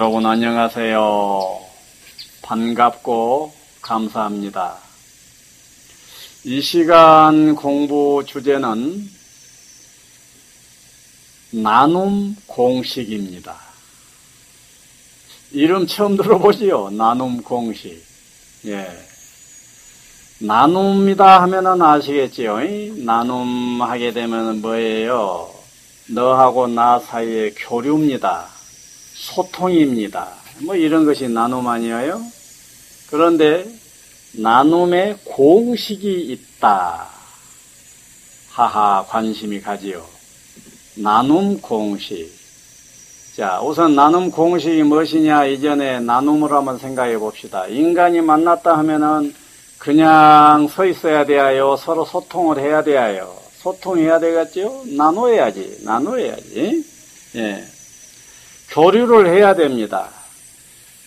여러분 안녕하세요. 반갑고 감사합니다. 이 시간 공부 주제는 나눔 공식입니다. 이름 처음 들어보지요? 나눔 공식. 예. 나눔이다 하면은 아시겠지요? 나눔하게 되면 뭐예요? 너하고 나 사이의 교류입니다. 소통입니다. 뭐 이런 것이 나눔 아니에요? 그런데 나눔의 공식이 있다. 하하, 관심이 가지요. 나눔 공식. 자, 우선 나눔 공식이 무엇이냐 이전에 나눔을 한번 생각해 봅시다. 인간이 만났다 하면은 그냥 서 있어야 돼요. 서로 소통을 해야 돼요. 소통해야 되겠죠? 나눠야지. 나눠야지. 예. 교류를 해야 됩니다.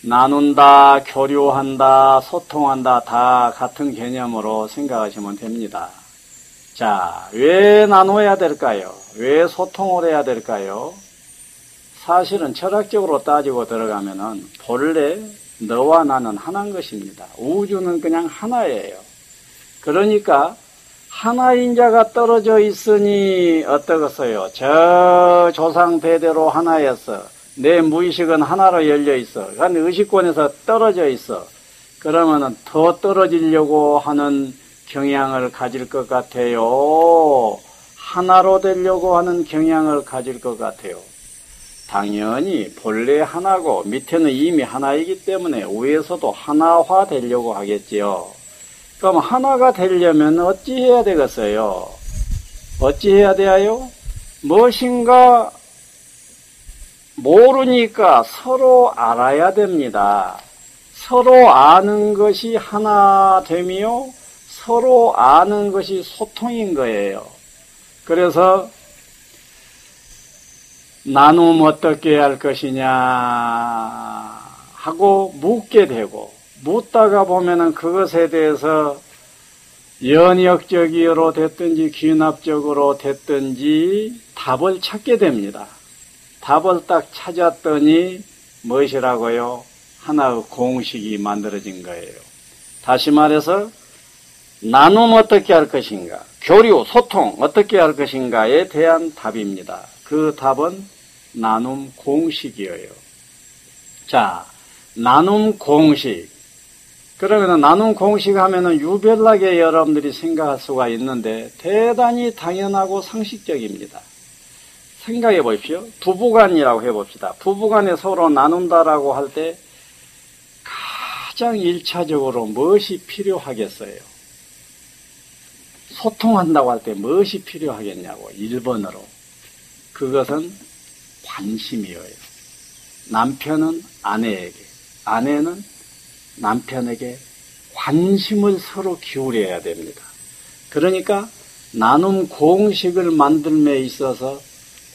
나눈다, 교류한다, 소통한다, 다 같은 개념으로 생각하시면 됩니다. 자, 왜 나눠야 될까요? 왜 소통을 해야 될까요? 사실은 철학적으로 따지고 들어가면은 본래 너와 나는 하나인 것입니다. 우주는 그냥 하나예요. 그러니까 하나인 자가 떨어져 있으니 어떠겠어요? 저 조상 대대로 하나였어. 내 무의식은 하나로 열려 있어. 그러니까 의식권에서 떨어져 있어. 그러면은 더 떨어지려고 하는 경향을 가질 것 같아요. 하나로 되려고 하는 경향을 가질 것 같아요. 당연히 본래 하나고 밑에는 이미 하나이기 때문에 위에서도 하나화 되려고 하겠지요. 그럼 하나가 되려면 어찌 해야 되겠어요? 어찌 해야 돼요? 무엇인가 모르니까 서로 알아야 됩니다. 서로 아는 것이 하나됨이요. 서로 아는 것이 소통인 거예요. 그래서 나눔 어떻게 할 것이냐 하고 묻게 되고 묻다가 보면은 그것에 대해서 연역적으로 됐든지 귀납적으로 됐든지 답을 찾게 됩니다. 답을 딱 찾았더니 무엇이라고요? 하나의 공식이 만들어진 거예요. 다시 말해서 나눔 어떻게 할 것인가, 교류, 소통 어떻게 할 것인가에 대한 답입니다. 그 답은 나눔 공식이에요. 자, 나눔 공식. 그러면 나눔 공식 하면은 유별나게 여러분들이 생각할 수가 있는데 대단히 당연하고 상식적입니다. 생각해 보십시오. 부부간이라고 해봅시다. 부부간에 서로 나눈다라고 할 때 가장 일차적으로 무엇이 필요하겠어요? 소통한다고 할 때 무엇이 필요하겠냐고, 1번으로. 그것은 관심이에요. 남편은 아내에게, 아내는 남편에게 관심을 서로 기울여야 됩니다. 그러니까 나눔 공식을 만들에 있어서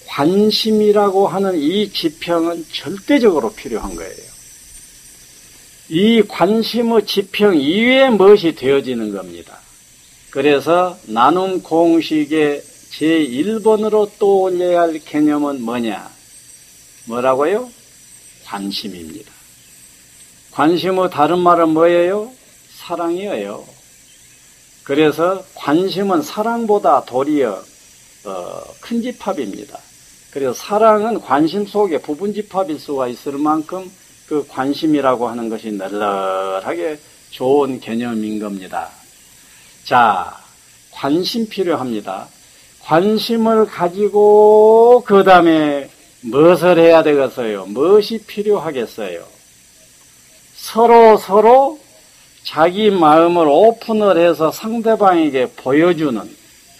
관심이라고 하는 이 지평은 절대적으로 필요한 거예요. 이 관심의 지평 이외에 무엇이 되어지는 겁니다. 그래서 나눔 공식의 제1번으로 떠올려야 할 개념은 뭐냐? 뭐라고요? 관심입니다. 관심의 다른 말은 뭐예요? 사랑이에요. 그래서 관심은 사랑보다 도리어 어, 큰 집합입니다. 그래서 사랑은 관심 속에 부분 집합일 수가 있을 만큼 그 관심이라고 하는 것이 널널하게 좋은 개념인 겁니다. 자, 관심 필요합니다. 관심을 가지고 그 다음에 무엇을 해야 되겠어요? 무엇이 필요하겠어요? 서로 서로 자기 마음을 오픈을 해서 상대방에게 보여주는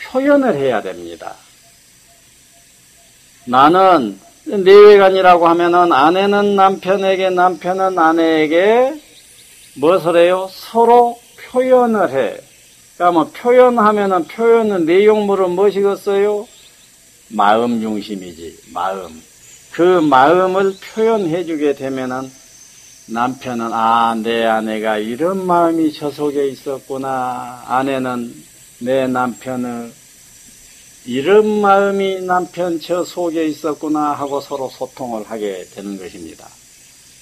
표현을 해야 됩니다. 나는 내외간이라고 하면은 아내는 남편에게 남편은 아내에게 무엇을 해요? 서로 표현을 해. 그러면 뭐 표현하면은 표현은 내용물은 무엇이겠어요? 마음 중심이지, 마음. 그 마음을 표현해 주게 되면은 남편은 아, 내 아내가 이런 마음이 저 속에 있었구나. 아내는 내 남편을 이런 마음이 남편 저 속에 있었구나 하고 서로 소통을 하게 되는 것입니다.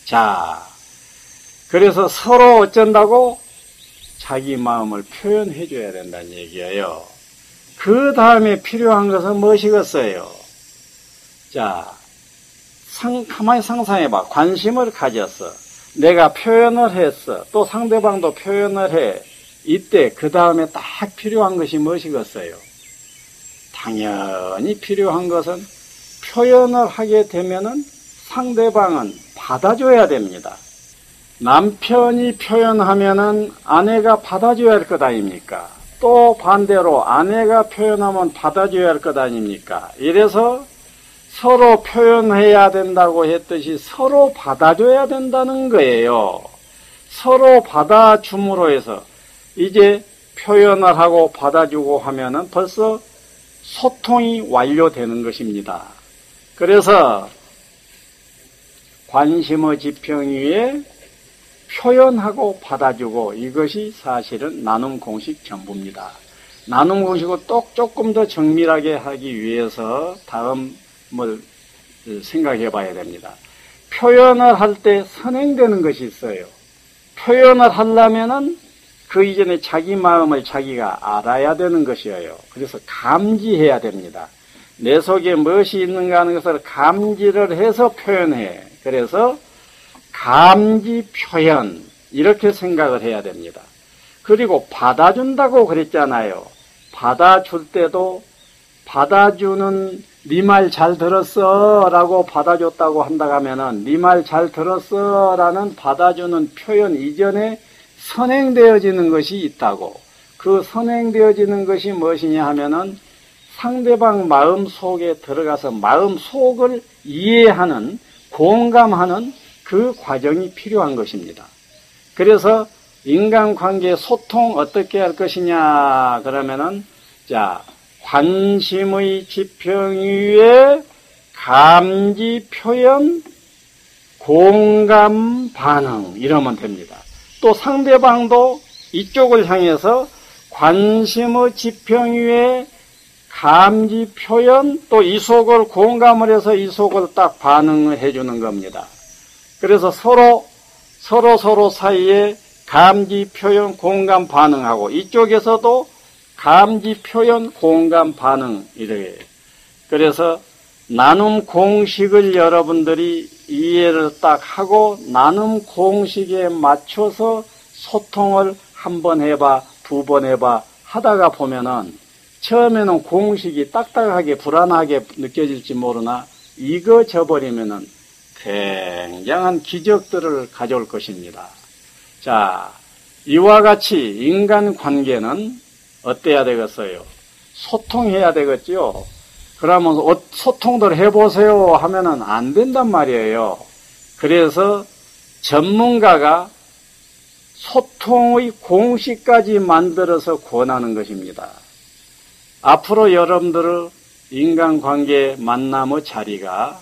자, 그래서 서로 어쩐다고 자기 마음을 표현해 줘야 된다는 얘기예요. 그 다음에 필요한 것은 무엇이겠어요? 자, 상, 가만히 상상해 봐. 관심을 가졌어. 내가 표현을 했어. 또 상대방도 표현을 해. 이때 그 다음에 딱 필요한 것이 무엇이겠어요? 당연히 필요한 것은 표현을 하게 되면은 상대방은 받아줘야 됩니다. 남편이 표현하면은 아내가 받아줘야 할 것 아닙니까? 또 반대로 아내가 표현하면 받아줘야 할 것 아닙니까? 이래서 서로 표현해야 된다고 했듯이 서로 받아줘야 된다는 거예요. 서로 받아줌으로 해서 이제 표현을 하고 받아주고 하면은 벌써 소통이 완료되는 것입니다. 그래서 관심의 지평 위에 표현하고 받아주고 이것이 사실은 나눔 공식 전부입니다. 나눔 공식을 또 조금 더 정밀하게 하기 위해서 다음을 생각해 봐야 됩니다. 표현을 할 때 선행되는 것이 있어요. 표현을 하려면은 그 이전에 자기 마음을 자기가 알아야 되는 것이에요. 그래서 감지해야 됩니다. 내 속에 무엇이 있는가 하는 것을 감지를 해서 표현해. 그래서 감지 표현 이렇게 생각을 해야 됩니다. 그리고 받아준다고 그랬잖아요. 받아줄 때도 받아주는 네 말 잘 들었어 라고 받아줬다고 한다 하면은 네 말 잘 들었어 라는 받아주는 표현 이전에 선행되어지는 것이 있다고 그 선행되어지는 것이 무엇이냐 하면은 상대방 마음 속에 들어가서 마음 속을 이해하는 공감하는 그 과정이 필요한 것입니다. 그래서 인간관계 소통 어떻게 할 것이냐 그러면은 자 관심의 지평 위에 감지 표현 공감 반응 이러면 됩니다. 또 상대방도 이쪽을 향해서 관심의 지평 위에 감지 표현 또 이 속을 공감을 해서 이 속을 딱 반응을 해주는 겁니다. 그래서 서로 서로 서로 사이에 감지 표현 공감 반응하고 이쪽에서도 감지 표현 공감 반응 이래. 그래서 나눔 공식을 여러분들이 이해를 딱 하고 나눔 공식에 맞춰서 소통을 한 번 해봐, 두 번 해봐 하다가 보면은 처음에는 공식이 딱딱하게 불안하게 느껴질지 모르나 이거 져버리면은 굉장한 기적들을 가져올 것입니다. 자, 이와 같이 인간 관계는 어때야 되겠어요? 소통해야 되겠죠? 그러면 어, 소통들 해보세요 하면은 안 된단 말이에요. 그래서 전문가가 소통의 공식까지 만들어서 권하는 것입니다. 앞으로 여러분들의 인간관계 만남의 자리가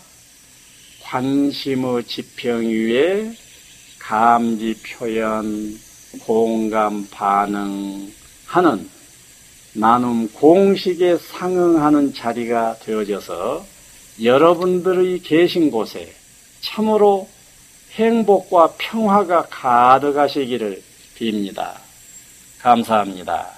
관심의 지평 위에 감지 표현, 공감 반응 하는 나눔 공식에 상응하는 자리가 되어져서 여러분들의 계신 곳에 참으로 행복과 평화가 가득하시기를 빕니다. 감사합니다.